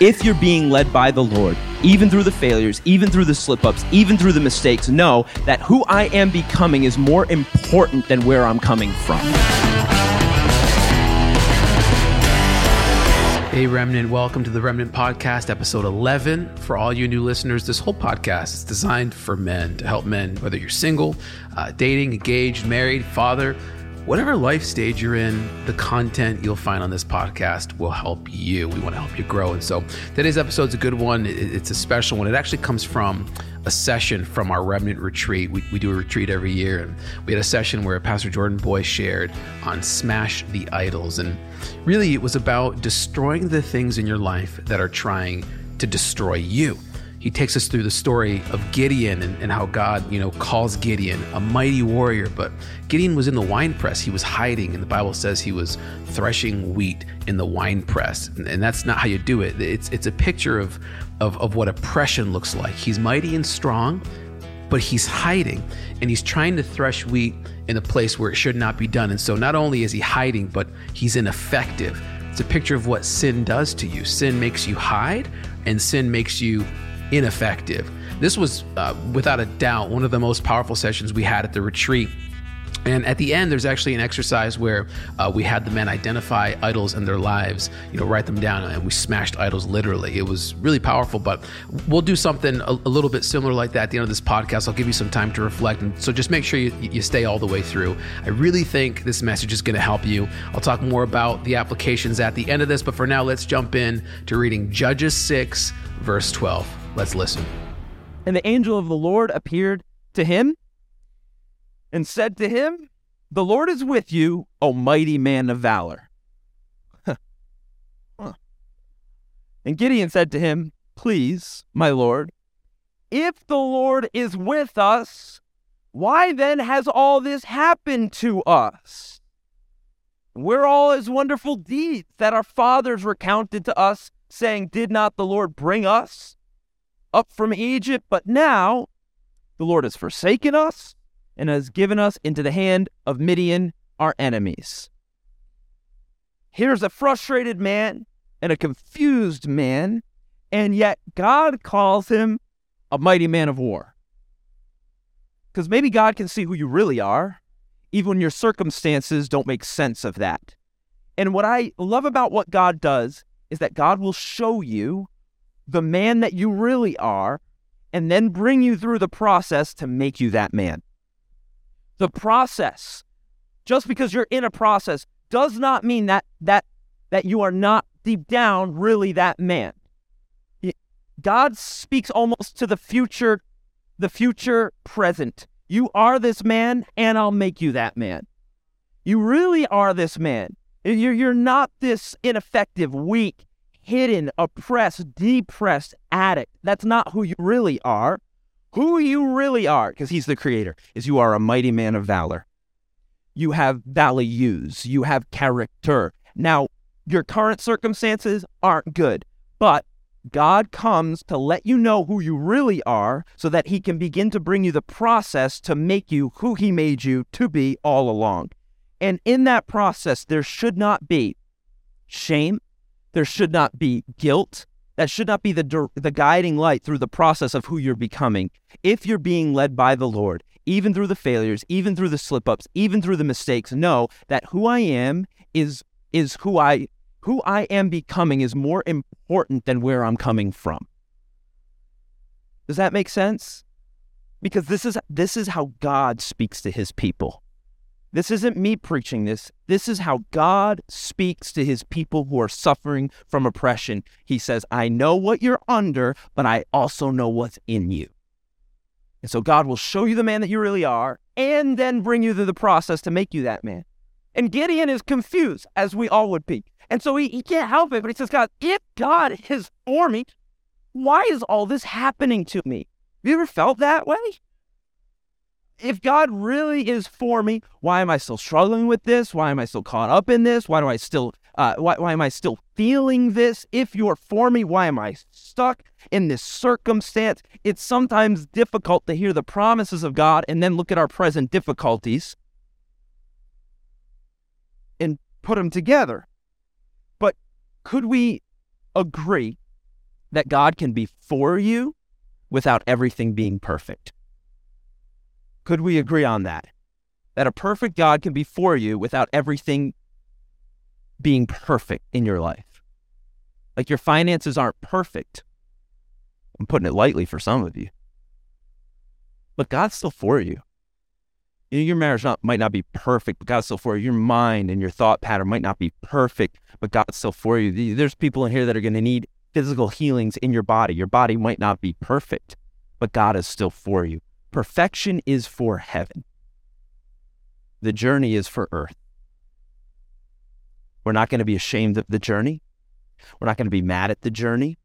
If you're being led by the Lord, even through the failures, even through the slip ups, even through the mistakes, know that who I am becoming is more important than where I'm coming from. Hey, Remnant, welcome to the Remnant Podcast, episode 11. For all you new listeners, this whole podcast is designed for men to help men, whether you're single, uh, dating, engaged, married, father, whatever life stage you're in, the content you'll find on this podcast will help you. We want to help you grow. And so today's episode is a good one. It's a special one. It actually comes from a session from our remnant retreat. We, we do a retreat every year, and we had a session where Pastor Jordan Boy shared on Smash the Idols. And really, it was about destroying the things in your life that are trying to destroy you he takes us through the story of Gideon and, and, how God, you know, calls Gideon a mighty warrior. But Gideon was in the wine press. He was hiding, and the Bible says he was threshing wheat in the wine press. And, and that's not how you do it. It's it's a picture of, of of what oppression looks like. He's mighty and strong, but he's hiding, and he's trying to thresh wheat in a place where it should not be done. And so not only is he hiding, but he's ineffective. It's a picture of what sin does to you. Sin makes you hide, and sin makes you ineffective. This was, uh, without a doubt, one of the most powerful sessions we had at the retreat. And at the end, there's actually an exercise where uh, we had the men identify idols in their lives, you know, write them down, and we smashed idols literally. It was really powerful, but we'll do something a, a, little bit similar like that at the end of this podcast. I'll give you some time to reflect. And so just make sure you, you stay all the way through. I really think this message is going to help you. I'll talk more about the applications at the end of this, but for now, let's jump in to reading Judges 6, verse 12. Let's listen. And the angel of the Lord appeared to him and said to him, The Lord is with you, O mighty man of valor. huh. And Gideon said to him, Please, my Lord, if the Lord is with us, why then has all this happened to us? We're all his wonderful deeds that our fathers recounted to us, saying, Did not the Lord bring us up from Egypt, but now the Lord has forsaken us and has given us into the hand of Midian, our enemies. Here's a frustrated man and a confused man, and yet God calls him a mighty man of war. Because maybe God can see who you really are, even when your circumstances don't make sense of that. And what I love about what God does is that God will show you the man that you really are and then bring you through the process to make you that man. The process, just because you're in a process, does not mean that that that you are not deep down really that man. God speaks almost to the future, the future present. You are this man, and I'll make you that man. You really are this man. You're, you're not this ineffective, weak, hidden, oppressed, depressed addict. That's not who you really are. Who you really are, because he's the creator, is you are a mighty man of valor. You have values, you have character. Now, your current circumstances aren't good, but God comes to let you know who you really are so that he can begin to bring you the process to make you who he made you to be all along. And in that process, there should not be shame, there should not be guilt. That should not be the, the guiding light through the process of who you're becoming. If you're being led by the Lord, even through the failures, even through the slip ups, even through the mistakes, know that who I am is is who I who I am becoming is more important than where I'm coming from. Does that make sense? Because this is this is how God speaks to his people. This isn't me preaching this. This is how God speaks to his people who are suffering from oppression. He says, I know what you're under, but I also know what's in you. And so God will show you the man that you really are and then bring you through the process to make you that man. And Gideon is confused, as we all would be. And so he, he can't help it, but he says, God, if God is for me, why is all this happening to me? Have you ever felt that way? If God really is for me, why am I still struggling with this? Why am I still caught up in this? Why do I still uh, why, why am I still feeling this? If you're for me, why am I stuck in this circumstance? It's sometimes difficult to hear the promises of God and then look at our present difficulties and put them together. But could we agree that God can be for you without everything being perfect. Could we agree on that? That a perfect God can be for you without everything being perfect in your life. Like your finances aren't perfect. I'm putting it lightly for some of you. But God's still for you. You know, your marriage not, might not be perfect, but God's still for you. Your mind and your thought pattern might not be perfect, but God's still for you. There's people in here that are going to need physical healings in your body. Your body might not be perfect, but God is still for you. Perfection is for heaven. The journey is for earth. We're not going to be ashamed of the journey. We're not going to be mad at the journey.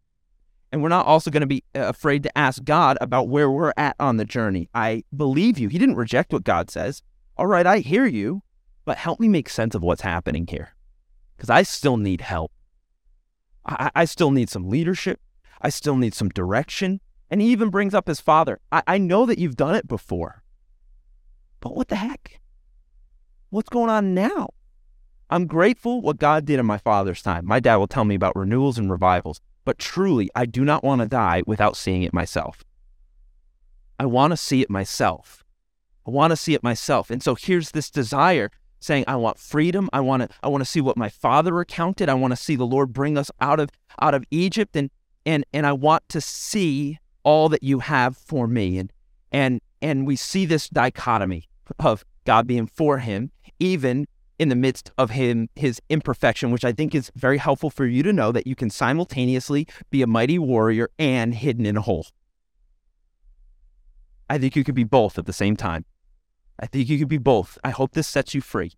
And we're not also going to be uh, afraid to ask God about where we're at on the journey. I believe you. He didn't reject what God says. All right, I hear you, but help me make sense of what's happening here because I still need help. I, I, still need some leadership. I still need some direction. And he even brings up his father. I, I know that you've done it before, but what the heck? What's going on now? I'm grateful what God did in my father's time. My dad will tell me about renewals and revivals, but truly, I do not want to die without seeing it myself. I want to see it myself. I want to see it myself. And so here's this desire saying, I want freedom. I want to, I want to see what my father recounted. I want to see the Lord bring us out of, out of Egypt. And, and, and I want to see all that you have for me. And, and, and we see this dichotomy of God being for him, even in the midst of him his imperfection which i think is very helpful for you to know that you can simultaneously be a mighty warrior and hidden in a hole. I think you could be both at the same time. I think you could be both. I hope this sets you free.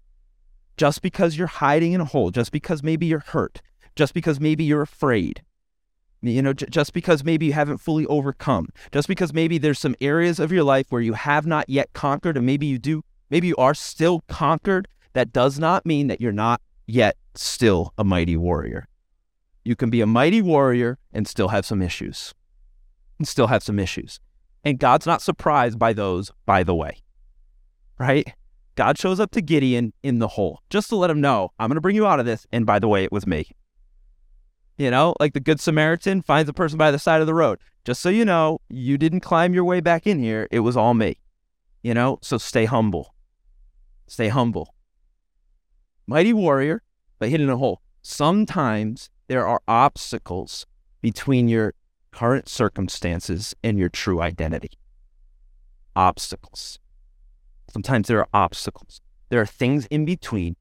Just because you're hiding in a hole just because maybe you're hurt just because maybe you're afraid you know j- just because maybe you haven't fully overcome just because maybe there's some areas of your life where you have not yet conquered and maybe you do maybe you are still conquered that does not mean that you're not yet still a mighty warrior. You can be a mighty warrior and still have some issues. And still have some issues. And God's not surprised by those, by the way. Right? God shows up to Gideon in the hole just to let him know, I'm going to bring you out of this. And by the way, it was me. You know, like the Good Samaritan finds a person by the side of the road. Just so you know, you didn't climb your way back in here. It was all me. You know, so stay humble. Stay humble mighty warrior, but hidden in a hole. Sometimes there are obstacles between your current circumstances and your true identity. Obstacles. Sometimes there are obstacles. There are things in between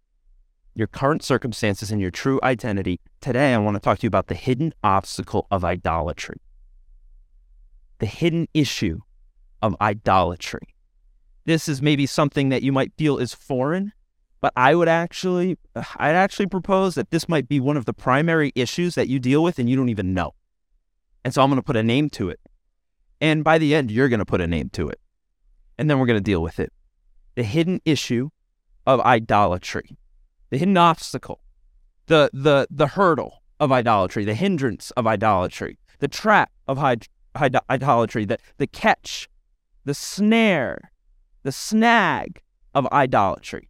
your current circumstances and your true identity. Today, I want to talk to you about the hidden obstacle of idolatry. The hidden issue of idolatry. This is maybe something that you might feel is foreign but I would actually, I'd actually propose that this might be one of the primary issues that you deal with and you don't even know. And so I'm going to put a name to it. And by the end, you're going to put a name to it. And then we're going to deal with it. The hidden issue of idolatry, the hidden obstacle, the, the, the hurdle of idolatry, the hindrance of idolatry, the trap of idolatry, the, the catch, the snare, the snag of idolatry.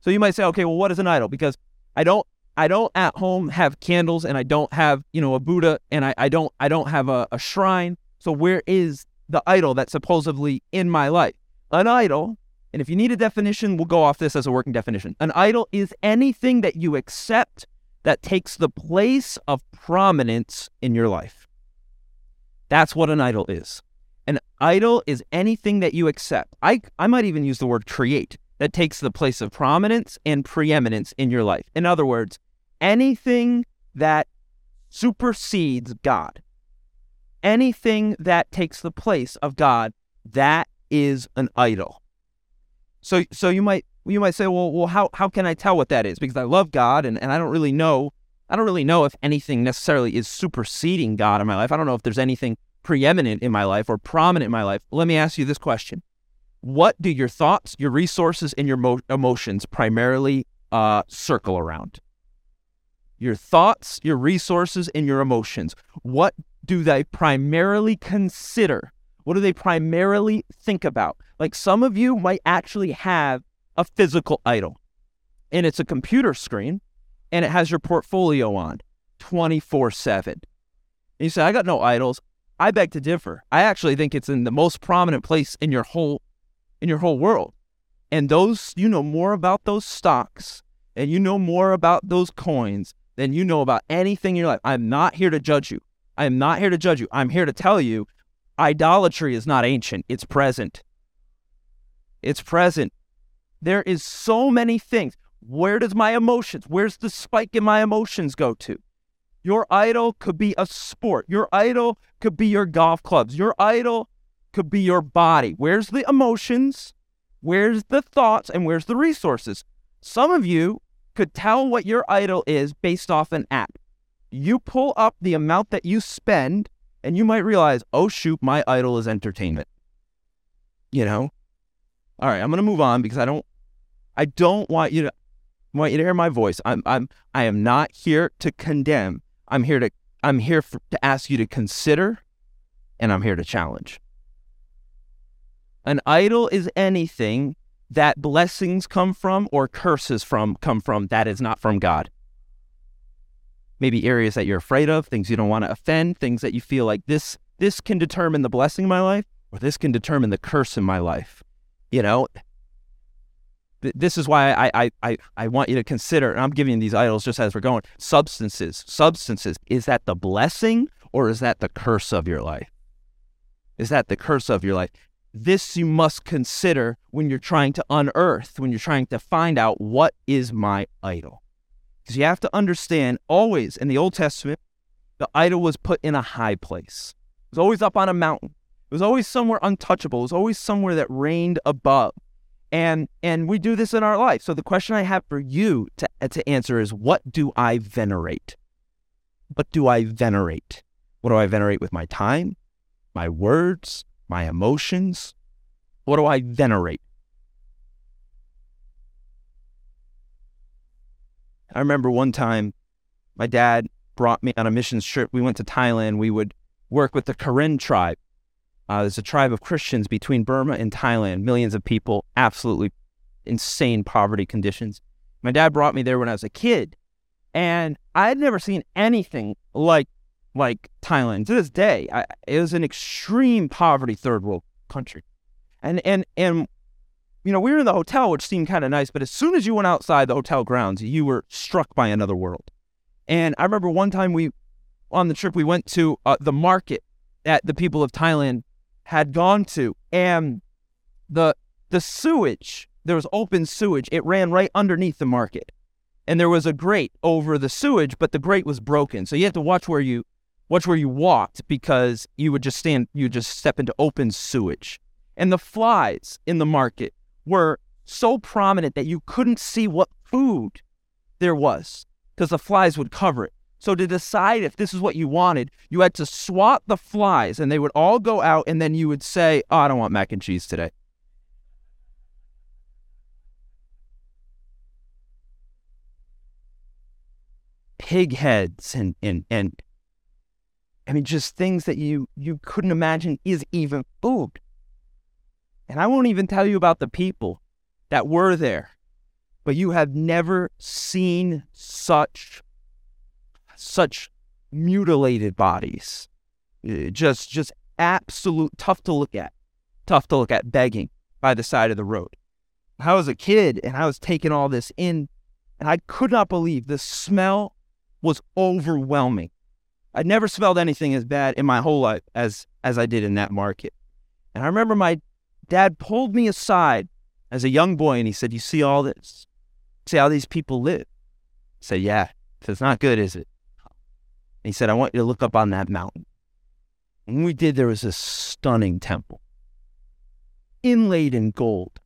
So you might say, okay, well, what is an idol? Because I don't I don't at home have candles and I don't have, you know, a Buddha and I, I don't I don't have a, a shrine. So where is the idol that's supposedly in my life? An idol, and if you need a definition, we'll go off this as a working definition. An idol is anything that you accept that takes the place of prominence in your life. That's what an idol is. An idol is anything that you accept. I, I might even use the word create that takes the place of prominence and preeminence in your life. In other words, anything that supersedes God, anything that takes the place of God, that is an idol. So, so you might you might say, well, well, how how can I tell what that is? Because I love God and, and I don't really know I don't really know if anything necessarily is superseding God in my life. I don't know if there's anything preeminent in my life or prominent in my life. Let me ask you this question what do your thoughts, your resources, and your mo- emotions primarily uh, circle around? Your thoughts, your resources, and your emotions. What do they primarily consider? What do they primarily think about? Like some of you might actually have a physical idol, and it's a computer screen, and it has your portfolio on 24 7. And you say, I got no idols. I beg to differ. I actually think it's in the most prominent place in your whole in your whole world. And those you know more about those stocks and you know more about those coins than you know about anything in your life. I'm not here to judge you. I am not here to judge you. I'm here to tell you idolatry is not ancient, it's present. It's present. There is so many things. Where does my emotions, where's the spike in my emotions go to? Your idol could be a sport. Your idol could be your golf clubs. Your idol could be your body. Where's the emotions? Where's the thoughts? And where's the resources? Some of you could tell what your idol is based off an app. You pull up the amount that you spend, and you might realize, oh, shoot, my idol is entertainment. You know? All right, I'm going to move on because I don't. I don't want you to want you to hear my voice. I'm I'm I am not here to condemn. I'm here to I'm here for, to ask you to consider and I'm here to challenge. An idol is anything that blessings come from or curses from come from that is not from God. Maybe areas that you're afraid of, things you don't want to offend, things that you feel like this this can determine the blessing in my life or this can determine the curse in my life. You know, this is why I, I, I, I want you to consider, and I'm giving these idols just as we're going, substances. Substances. Is that the blessing or is that the curse of your life? Is that the curse of your life? This you must consider when you're trying to unearth, when you're trying to find out what is my idol. Because you have to understand always in the Old Testament, the idol was put in a high place. It was always up on a mountain. It was always somewhere untouchable. It was always somewhere that reigned above and and we do this in our life so the question i have for you to, to answer is what do i venerate what do i venerate what do i venerate with my time my words my emotions what do i venerate i remember one time my dad brought me on a missions trip. We went to thailand. We would work with the karen tribe. Uh, there's a tribe of Christians between Burma and Thailand, millions of people, absolutely insane poverty conditions. My dad brought me there when I was a kid, and I had never seen anything like like Thailand. To this day, I, it was an extreme poverty third world country, and and and you know we were in the hotel, which seemed kind of nice, but as soon as you went outside the hotel grounds, you were struck by another world. And I remember one time we on the trip we went to uh, the market that the people of Thailand had gone to. And the the sewage, there was open sewage. It ran right underneath the market. And there was a grate over the sewage, but the grate was broken. So you have to watch where you watch where you walked because you would just stand you would just step into open sewage. And the flies in the market were so prominent that you couldn't see what food there was because the flies would cover it. So to decide if this is what you wanted, you had to swat the flies and they would all go out and then you would say, "Oh, I don't want mac and cheese today." Pig heads and and and I mean just things that you you couldn't imagine is even food. And I won't even tell you about the people that were there. But you have never seen such such mutilated bodies. Uh, just just absolute tough to look at. Tough to look at begging by the side of the road. I was a kid and I was taking all this in and I could not believe the smell was overwhelming. I'd never smelled anything as bad in my whole life as as I did in that market. And I remember my dad pulled me aside as a young boy and he said, You see all this? See how these people live? I said, Yeah, it's not good, is it? And he said, I want you to look up on that mountain. And we did, there was a stunning temple, inlaid in gold,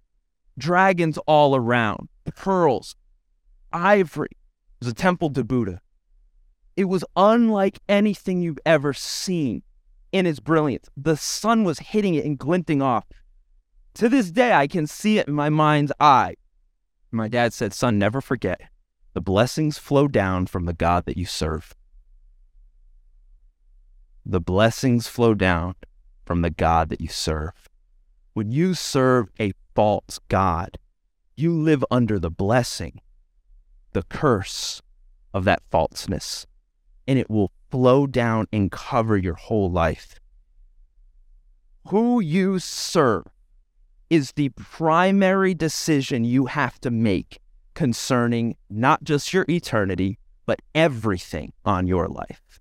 dragons all around, pearls, ivory. It was a temple to Buddha. It was unlike anything you've ever seen in its brilliance. The sun was hitting it and glinting off. To this day, I can see it in my mind's eye. My dad said, Son, never forget the blessings flow down from the God that you serve the blessings flow down from the God that you serve. When you serve a false God, you live under the blessing, the curse of that falseness, and it will flow down and cover your whole life. Who you serve is the primary decision you have to make concerning not just your eternity, but everything on your life.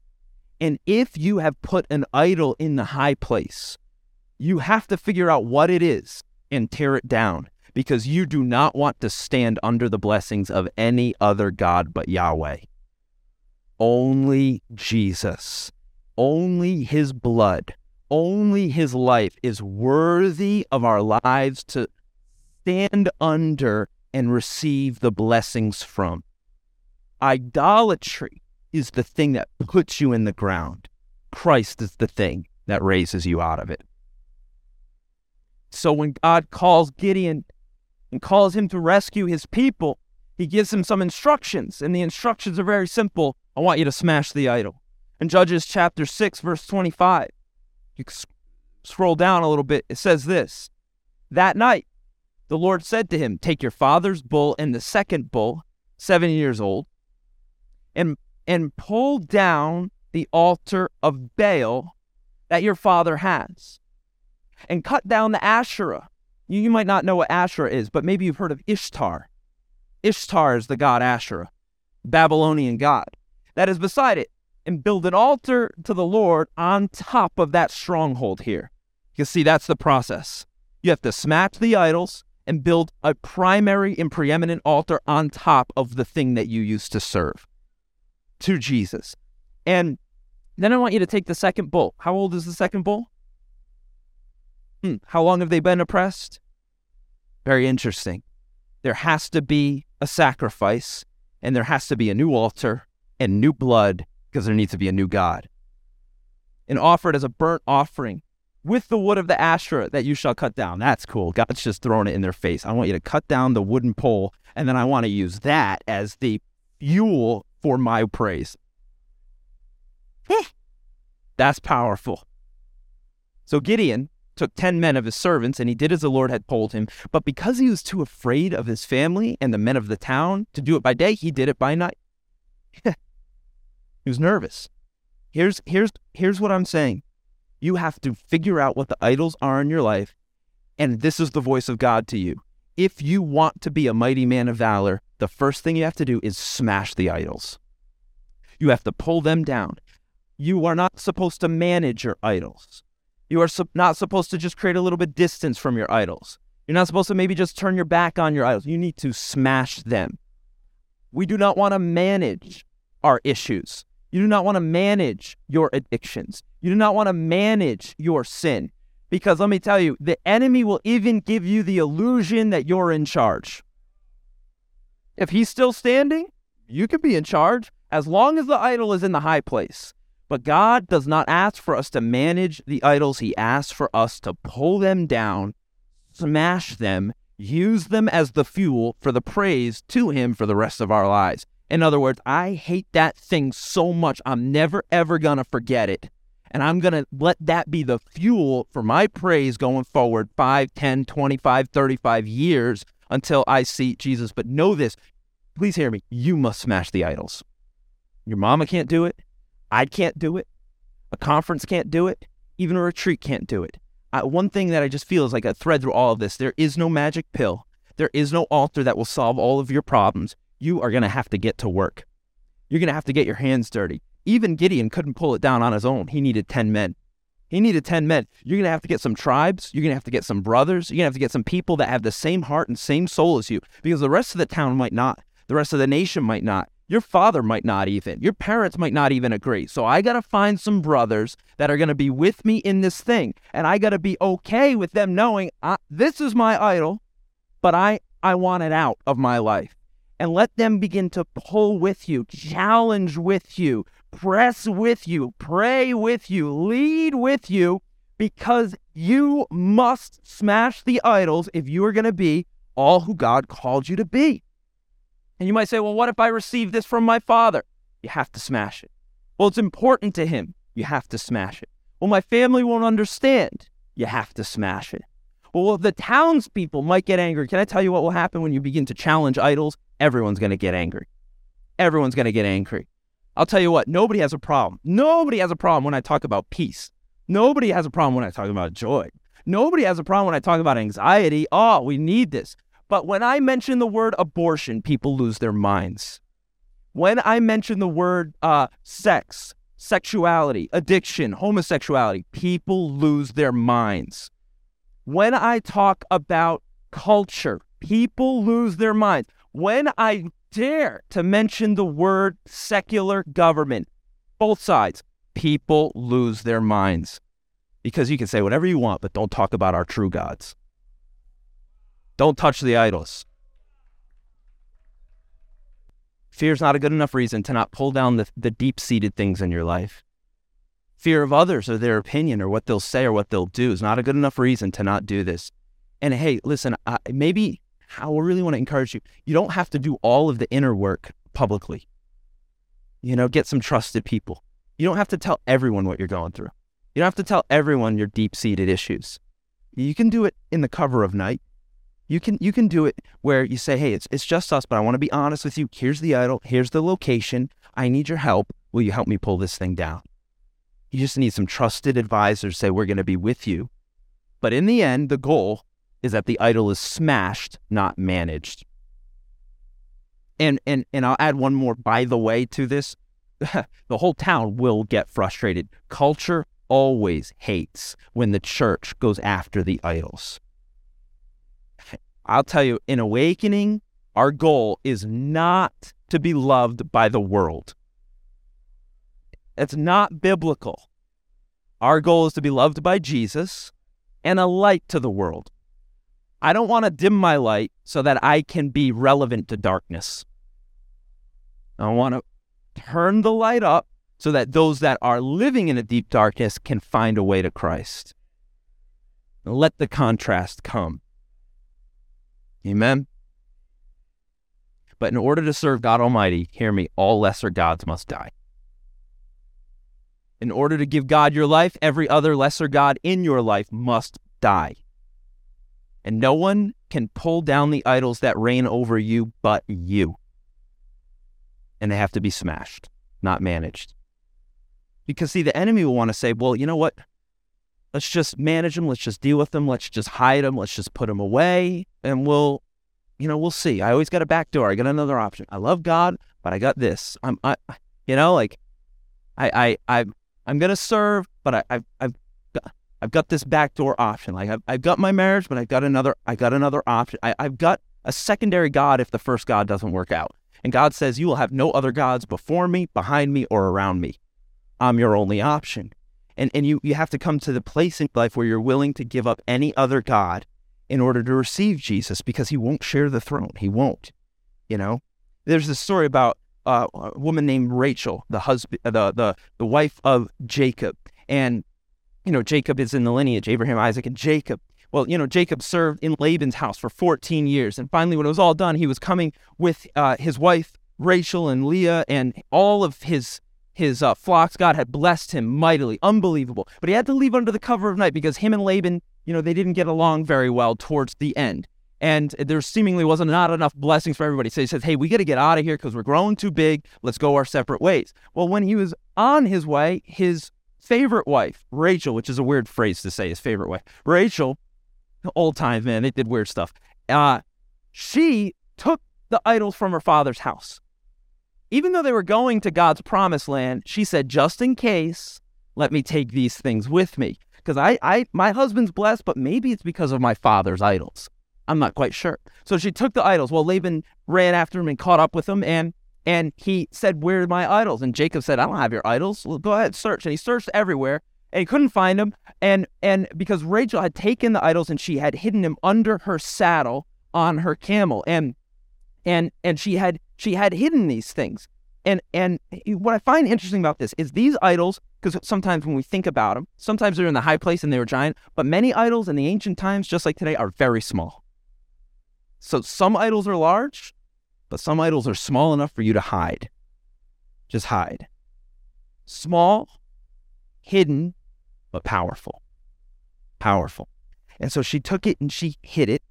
And if you have put an idol in the high place, you have to figure out what it is and tear it down because you do not want to stand under the blessings of any other God but Yahweh. Only Jesus, only his blood, only his life is worthy of our lives to stand under and receive the blessings from. Idolatry is the thing that puts you in the ground. Christ is the thing that raises you out of it. So when God calls Gideon and calls him to rescue his people, he gives him some instructions, and the instructions are very simple. I want you to smash the idol. In Judges chapter 6, verse 25, you scroll down a little bit, it says this That night, the Lord said to him, Take your father's bull and the second bull, seven years old, and, and pull down the altar of Baal that your father has, and cut down the Asherah. You, you might not know what Asherah is, but maybe you've heard of Ishtar. Ishtar is the god Asherah, Babylonian god, that is beside it, and build an altar to the Lord on top of that stronghold here. You see, that's the process. You have to smash the idols and build a primary and preeminent altar on top of the thing that you used to serve to Jesus. And then I want you to take the second bull. How old is the second bull? Hmm. How long have they been oppressed? Very interesting. There has to be a sacrifice, and there has to be a new altar and new blood because there needs to be a new God. And offer it as a burnt offering with the wood of the Asherah that you shall cut down. That's cool. God's just throwing it in their face. I want you to cut down the wooden pole, and then I want to use that as the fuel for my praise. That's powerful. So Gideon took 10 men of his servants, and he did as the Lord had told him. But because he was too afraid of his family and the men of the town to do it by day, he did it by night. he was nervous. Here's, here's, here's what I'm saying you have to figure out what the idols are in your life, and this is the voice of God to you. If you want to be a mighty man of valor, the first thing you have to do is smash the idols. You have to pull them down. You are not supposed to manage your idols. You are su- not supposed to just create a little bit distance from your idols. You're not supposed to maybe just turn your back on your idols. You need to smash them. We do not want to manage our issues. You do not want to manage your addictions. You do not want to manage your sin. Because let me tell you, the enemy will even give you the illusion that you're in charge. If he's still standing, you can be in charge as long as the idol is in the high place. But God does not ask for us to manage the idols. He asks for us to pull them down, smash them, use them as the fuel for the praise to Him for the rest of our lives. In other words, I hate that thing so much, I'm never, ever going to forget it. And I'm going to let that be the fuel for my praise going forward 5, 10, 25, 35 years until I see Jesus. But know this, please hear me. You must smash the idols. Your mama can't do it. I can't do it. A conference can't do it. Even a retreat can't do it. I, one thing that I just feel is like a thread through all of this there is no magic pill. There is no altar that will solve all of your problems. You are going to have to get to work. You're going to have to get your hands dirty. Even Gideon couldn't pull it down on his own. He needed 10 men. He needed 10 men. You're going to have to get some tribes. You're going to have to get some brothers. You're going to have to get some people that have the same heart and same soul as you because the rest of the town might not. The rest of the nation might not. Your father might not even. Your parents might not even agree. So I got to find some brothers that are going to be with me in this thing. And I got to be okay with them knowing I, this is my idol, but I, I want it out of my life. And let them begin to pull with you, challenge with you, press with you, pray with you, lead with you, because you must smash the idols if you are going to be all who God called you to be. And you might say, well, what if I receive this from my father? You have to smash it. Well, it's important to him. You have to smash it. Well, my family won't understand. You have to smash it. Well, the townspeople might get angry. Can I tell you what will happen when you begin to challenge idols? Everyone's going to get angry. Everyone's going to get angry. I'll tell you what, nobody has a problem. Nobody has a problem when I talk about peace. Nobody has a problem when I talk about joy. Nobody has a problem when I talk about anxiety. Oh, we need this. But when I mention the word abortion, people lose their minds. When I mention the word uh, sex, sexuality, addiction, homosexuality, people lose their minds. When I talk about culture, people lose their minds. When I dare to mention the word secular government, both sides, people lose their minds. Because you can say whatever you want, but don't talk about our true gods. Don't touch the idols. Fear is not a good enough reason to not pull down the, the deep seated things in your life. Fear of others or their opinion or what they'll say or what they'll do is not a good enough reason to not do this. And hey, listen, I, maybe I really want to encourage you. You don't have to do all of the inner work publicly. You know, get some trusted people. You don't have to tell everyone what you're going through. You don't have to tell everyone your deep seated issues. You can do it in the cover of night. You can you can do it where you say, "Hey, it's it's just us, but I want to be honest with you. Here's the idol. Here's the location. I need your help. Will you help me pull this thing down?" You just need some trusted advisors say, "We're going to be with you." But in the end, the goal is that the idol is smashed, not managed. And and and I'll add one more by the way to this. the whole town will get frustrated. Culture always hates when the church goes after the idols. I'll tell you, in awakening, our goal is not to be loved by the world. It's not biblical. Our goal is to be loved by Jesus and a light to the world. I don't want to dim my light so that I can be relevant to darkness. I want to turn the light up so that those that are living in a deep darkness can find a way to Christ. Let the contrast come. Amen. But in order to serve God Almighty, hear me, all lesser gods must die. In order to give God your life, every other lesser God in your life must die. And no one can pull down the idols that reign over you but you. And they have to be smashed, not managed. Because, see, the enemy will want to say, well, you know what? Let's just manage them. Let's just deal with them. Let's just hide them. Let's just put them away. And we'll, you know, we'll see. I always got a back door. I got another option. I love God, but I got this. I'm, I, you know, like, I, I, I, I'm gonna serve, but I, I've, I've, I've got this backdoor option. Like, I've, I've got my marriage, but I've got another, I got another option. I, I've got a secondary God if the first God doesn't work out. And God says, You will have no other gods before me, behind me, or around me. I'm your only option. And, and you, you have to come to the place in life where you're willing to give up any other God in order to receive Jesus because he won't share the throne. He won't. You know, there's this story about uh, a woman named Rachel, the husband, the, the, the wife of Jacob. And, you know, Jacob is in the lineage, Abraham, Isaac, and Jacob. Well, you know, Jacob served in Laban's house for 14 years. And finally, when it was all done, he was coming with uh, his wife, Rachel, and Leah, and all of his his uh, flocks. God had blessed him mightily, unbelievable. But he had to leave under the cover of night because him and Laban, you know, they didn't get along very well towards the end. And there seemingly wasn't not enough blessings for everybody. So he says, Hey, we got to get out of here because we're growing too big. Let's go our separate ways. Well, when he was on his way, his favorite wife, Rachel, which is a weird phrase to say, his favorite wife, Rachel, old time man, they did weird stuff. Uh, she took the idols from her father's house even though they were going to God's promised land, she said, just in case, let me take these things with me. Because I, I, my husband's blessed, but maybe it's because of my father's idols. I'm not quite sure. So she took the idols. Well, Laban ran after him and caught up with him, and and he said, "Where are my idols?" And Jacob said, "I don't have your idols. Well, go ahead, search." And he searched everywhere, and he couldn't find them. And and because Rachel had taken the idols and she had hidden them under her saddle on her camel, and and and she had she had hidden these things. And and what I find interesting about this is these idols, because sometimes when we think about them, sometimes they're in the high place and they were giant, but many idols in the ancient times, just like today, are very small. So some idols are large, but some idols are small enough for you to hide. Just hide. Small, hidden, but powerful. Powerful. And so she took it and she hid it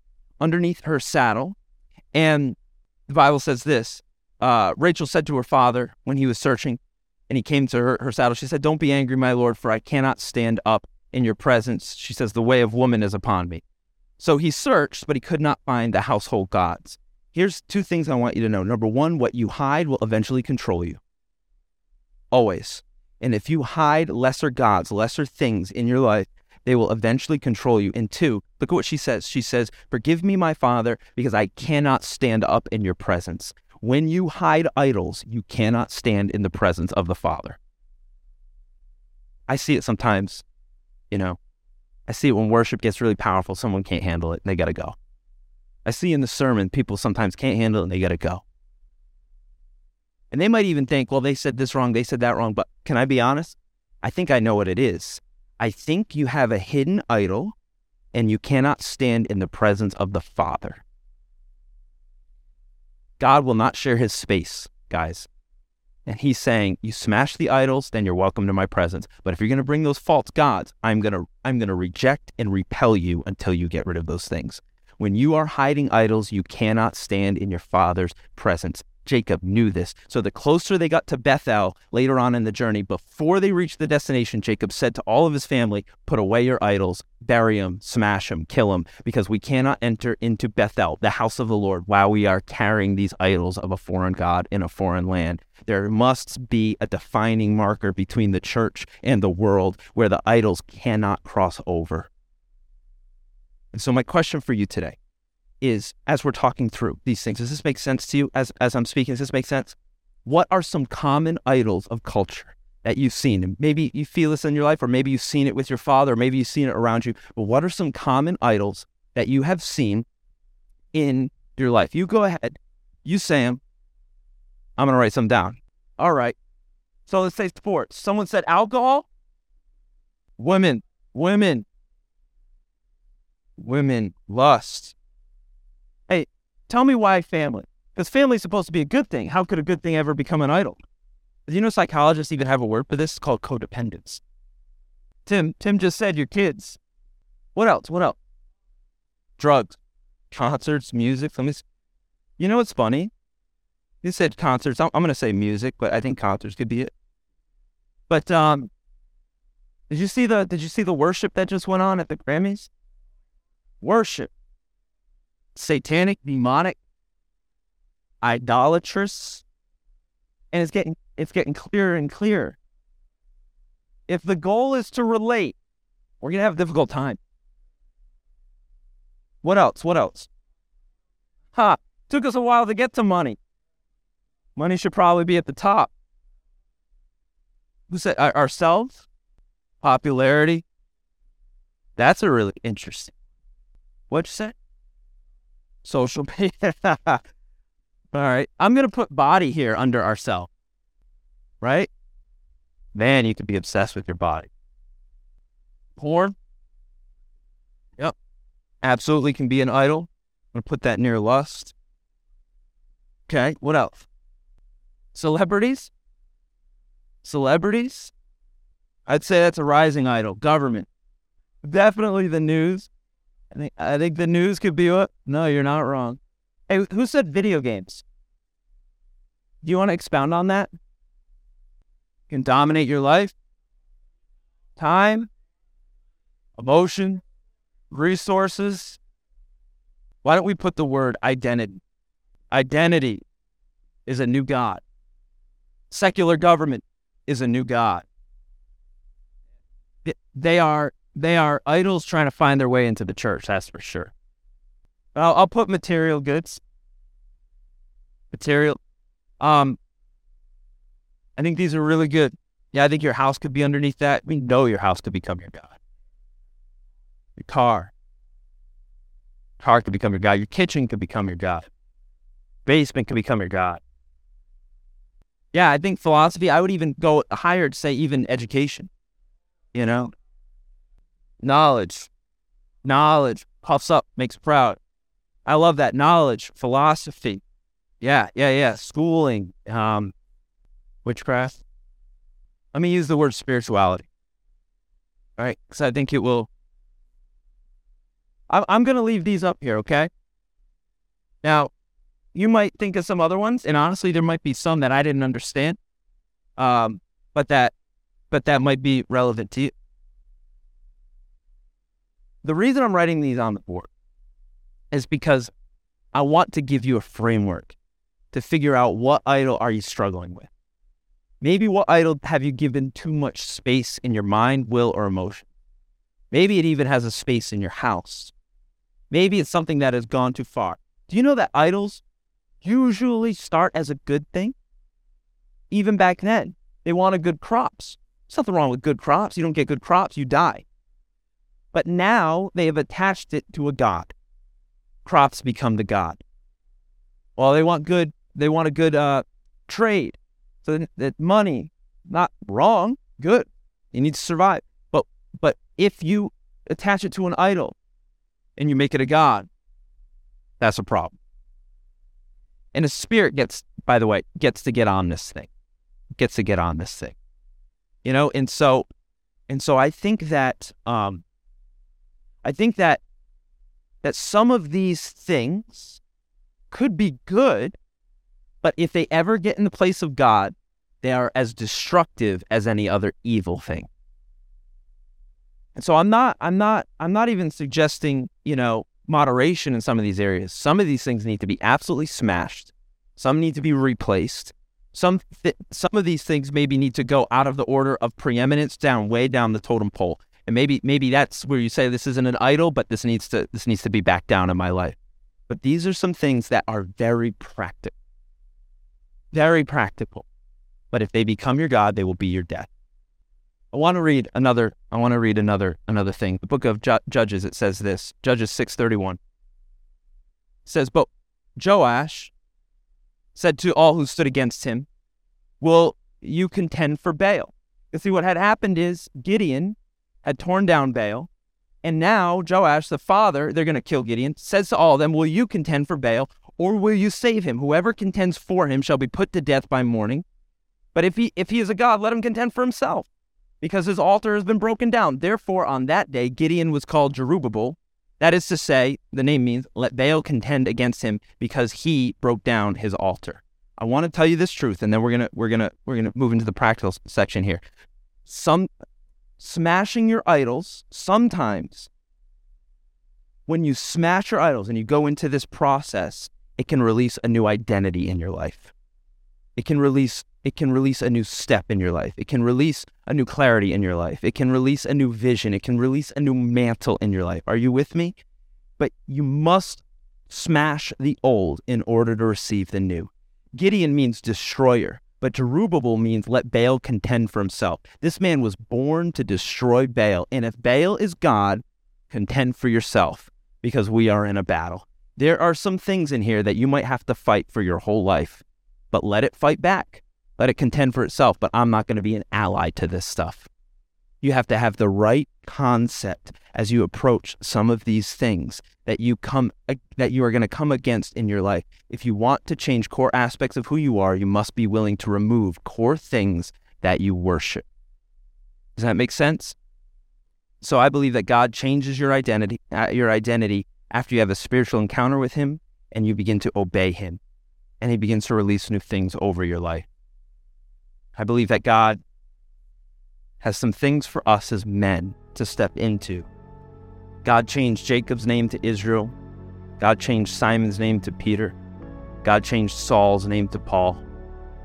underneath her saddle. And the Bible says this uh, Rachel said to her father when he was searching, And he came to her, her saddle. She said, Don't be angry, my lord, for I cannot stand up in your presence. She says, The way of woman is upon me. So he searched, but he could not find the household gods. Here's two things I want you to know. Number one, what you hide will eventually control you. Always. And if you hide lesser gods, lesser things in your life, they will eventually control you. And two, look at what she says. She says, Forgive me, my father, because I cannot stand up in your presence. When you hide idols, you cannot stand in the presence of the Father. I see it sometimes, you know. I see it when worship gets really powerful, someone can't handle it and they got to go. I see in the sermon, people sometimes can't handle it and they got to go. And they might even think, well, they said this wrong, they said that wrong. But can I be honest? I think I know what it is. I think you have a hidden idol and you cannot stand in the presence of the Father. God will not share his space, guys. And he's saying, you smash the idols, then you're welcome to my presence. But if you're going to bring those false gods, I'm going to I'm going to reject and repel you until you get rid of those things. When you are hiding idols, you cannot stand in your father's presence. Jacob knew this. So the closer they got to Bethel later on in the journey, before they reached the destination, Jacob said to all of his family, Put away your idols, bury them, smash them, kill them, because we cannot enter into Bethel, the house of the Lord, while we are carrying these idols of a foreign God in a foreign land. There must be a defining marker between the church and the world where the idols cannot cross over. And so, my question for you today is as we're talking through these things, does this make sense to you as, as I'm speaking? Does this make sense? What are some common idols of culture that you've seen? And maybe you feel this in your life, or maybe you've seen it with your father, or maybe you've seen it around you. But what are some common idols that you have seen in your life? You go ahead, you them. I'm to write some down. All right. So let's say sports. Someone said alcohol. Women, women, women, lust, Hey, Tell me why family. Because family is supposed to be a good thing. How could a good thing ever become an idol? You know, psychologists even have a word for this. It's called codependence. Tim, Tim just said your kids. What else? What else? Drugs, concerts, music. Let me. You know what's funny? You said concerts. I'm, I'm going to say music, but I think concerts could be it. But um, did you see the Did you see the worship that just went on at the Grammys? Worship satanic, demonic, idolatrous, and it's getting it's getting clearer and clearer. If the goal is to relate, we're gonna have a difficult time. What else? What else? Ha! Huh, took us a while to get to money. Money should probably be at the top. Who said ourselves? Popularity. That's a really interesting. What'd you say? social media. All right. I'm going to put body here under ourself. Right? Man, you could be obsessed with your body. Porn. Yep. Absolutely can be an idol. I'm going to put that near lust. Okay. What else? Celebrities. Celebrities. I'd say that's a rising idol. Government. Definitely the news. I think I think the news could be what? No, you're not wrong. Hey, who said video games? Do you want to expound on that? Can dominate your life, time, emotion, resources. Why don't we put the word identity? Identity is a new God. Secular government is a new God. They are they are idols trying to find their way into the church. That's for sure. I'll, I'll put material goods. Material. Um, I think these are really good. Yeah, I think your house could be underneath that. We know your house could become your God. Your car. Car could become your God. Your kitchen could become your God. Basement could become your God. Yeah, I think philosophy, I would even go higher to say even education. You know, knowledge. Knowledge puffs up, makes proud. I love that knowledge, philosophy. Yeah, yeah, yeah. Schooling, um, witchcraft. Let me use the word spirituality. All right, because I think it will. I'm, I'm going to leave these up here, okay? Now, you might think of some other ones, and honestly, there might be some that I didn't understand. Um, but that but that might be relevant to you. The reason I'm writing these on the board is because I want to give you a framework to figure out what idol are you struggling with. Maybe what idol have you given too much space in your mind, will, or emotion? Maybe it even has a space in your house. Maybe it's something that has gone too far. Do you know that idols usually start as a good thing? Even back then, they wanted good crops. There's nothing wrong with good crops. You don't get good crops, you die. But now they have attached it to a god. Crops become the god. Well, they want good. They want a good uh, trade. So that money, not wrong, good. You need to survive. But but if you attach it to an idol and you make it a god, that's a problem. And a spirit gets, by the way, gets to get on this thing, gets to get on this thing, you know. And so, and so I think that um, I think that that some of these things could be good, but if they ever get in the place of God, they are as destructive as any other evil thing. And so I'm not I'm not I'm not even suggesting, you know, moderation in some of these areas. Some of these things need to be absolutely smashed. Some need to be replaced. Some th- some of these things maybe need to go out of the order of preeminence down way down the totem pole and maybe maybe that's where you say this isn't an idol, but this needs to this needs to be back down in my life. But these are some things that are very practical, very practical. But if they become your God, they will be your death. I want to read another. I want to read another another thing. The book of Ju- Judges. It says this. Judges six thirty one. Says, but Joash said to all who stood against him, "Will you contend for Baal?" You see, what had happened is Gideon had torn down Baal. And now Joash, the father, they're going to kill Gideon, says to all of them, Will you contend for Baal, or will you save him? Whoever contends for him shall be put to death by morning. But if he, if he is a God, let him contend for himself, because his altar has been broken down. Therefore, on that day, Gideon was called Jerubbaal. That is to say, the name means, Let Baal contend against him, because he broke down his altar. I want to tell you this truth, and then we're gonna we're gonna we're gonna move into the practical section here. Some smashing your idols, sometimes when you smash your idols and you go into this process, it can release a new identity in your life. It can release it can release a new step in your life. It can release a new clarity in your life. It can release a new vision. It can release a new mantle in your life. Are you with me? But you must smash the old in order to receive the new. Gideon means destroyer. But Jerubbaal means let Baal contend for himself. This man was born to destroy Baal. And if Baal is God, contend for yourself because we are in a battle. There are some things in here that you might have to fight for your whole life, but let it fight back. Let it contend for itself. But I'm not going to be an ally to this stuff. You have to have the right concept as you approach some of these things that you come that you are going to come against in your life. If you want to change core aspects of who you are, you must be willing to remove core things that you worship. Does that make sense? So I believe that God changes your identity uh, your identity after you have a spiritual encounter with him and you begin to obey him and he begins to release new things over your life. I believe that God has some things for us as men to step into. God changed Jacob's name to Israel. God changed Simon's name to Peter. God changed Saul's name to Paul.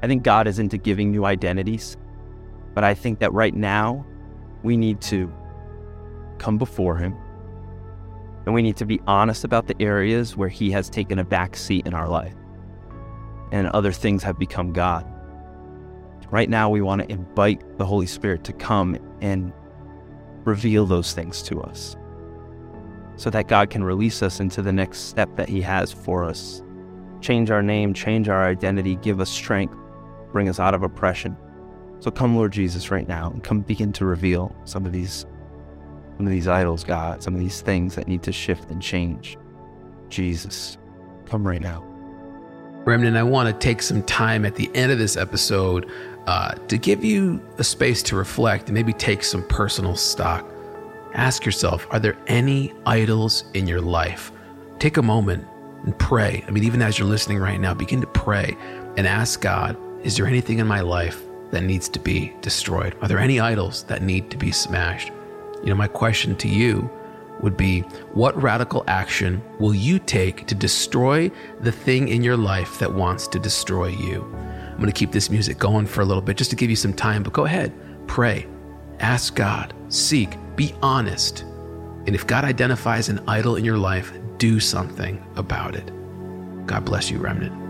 I think God is into giving new identities. But I think that right now, we need to come before Him and we need to be honest about the areas where He has taken a back seat in our life and other things have become God. Right now, we want to invite the Holy Spirit to come and reveal those things to us so that God can release us into the next step that He has for us. Change our name, change our identity, give us strength, bring us out of oppression. So come, Lord Jesus, right now, and come begin to reveal some of these, some of these idols, God, some of these things that need to shift and change. Jesus, come right now. Remnant, I want to take some time at the end of this episode uh, to give you a space to reflect and maybe take some personal stock. Ask yourself Are there any idols in your life? Take a moment and pray. I mean, even as you're listening right now, begin to pray and ask God Is there anything in my life that needs to be destroyed? Are there any idols that need to be smashed? You know, my question to you would be what radical action will you take to destroy the thing in your life that wants to destroy you? I'm going to keep this music going for a little bit just to give you some time, but go ahead, pray, ask God, seek, be honest. And if God identifies an idol in your life, do something about it. God bless you, Remnant.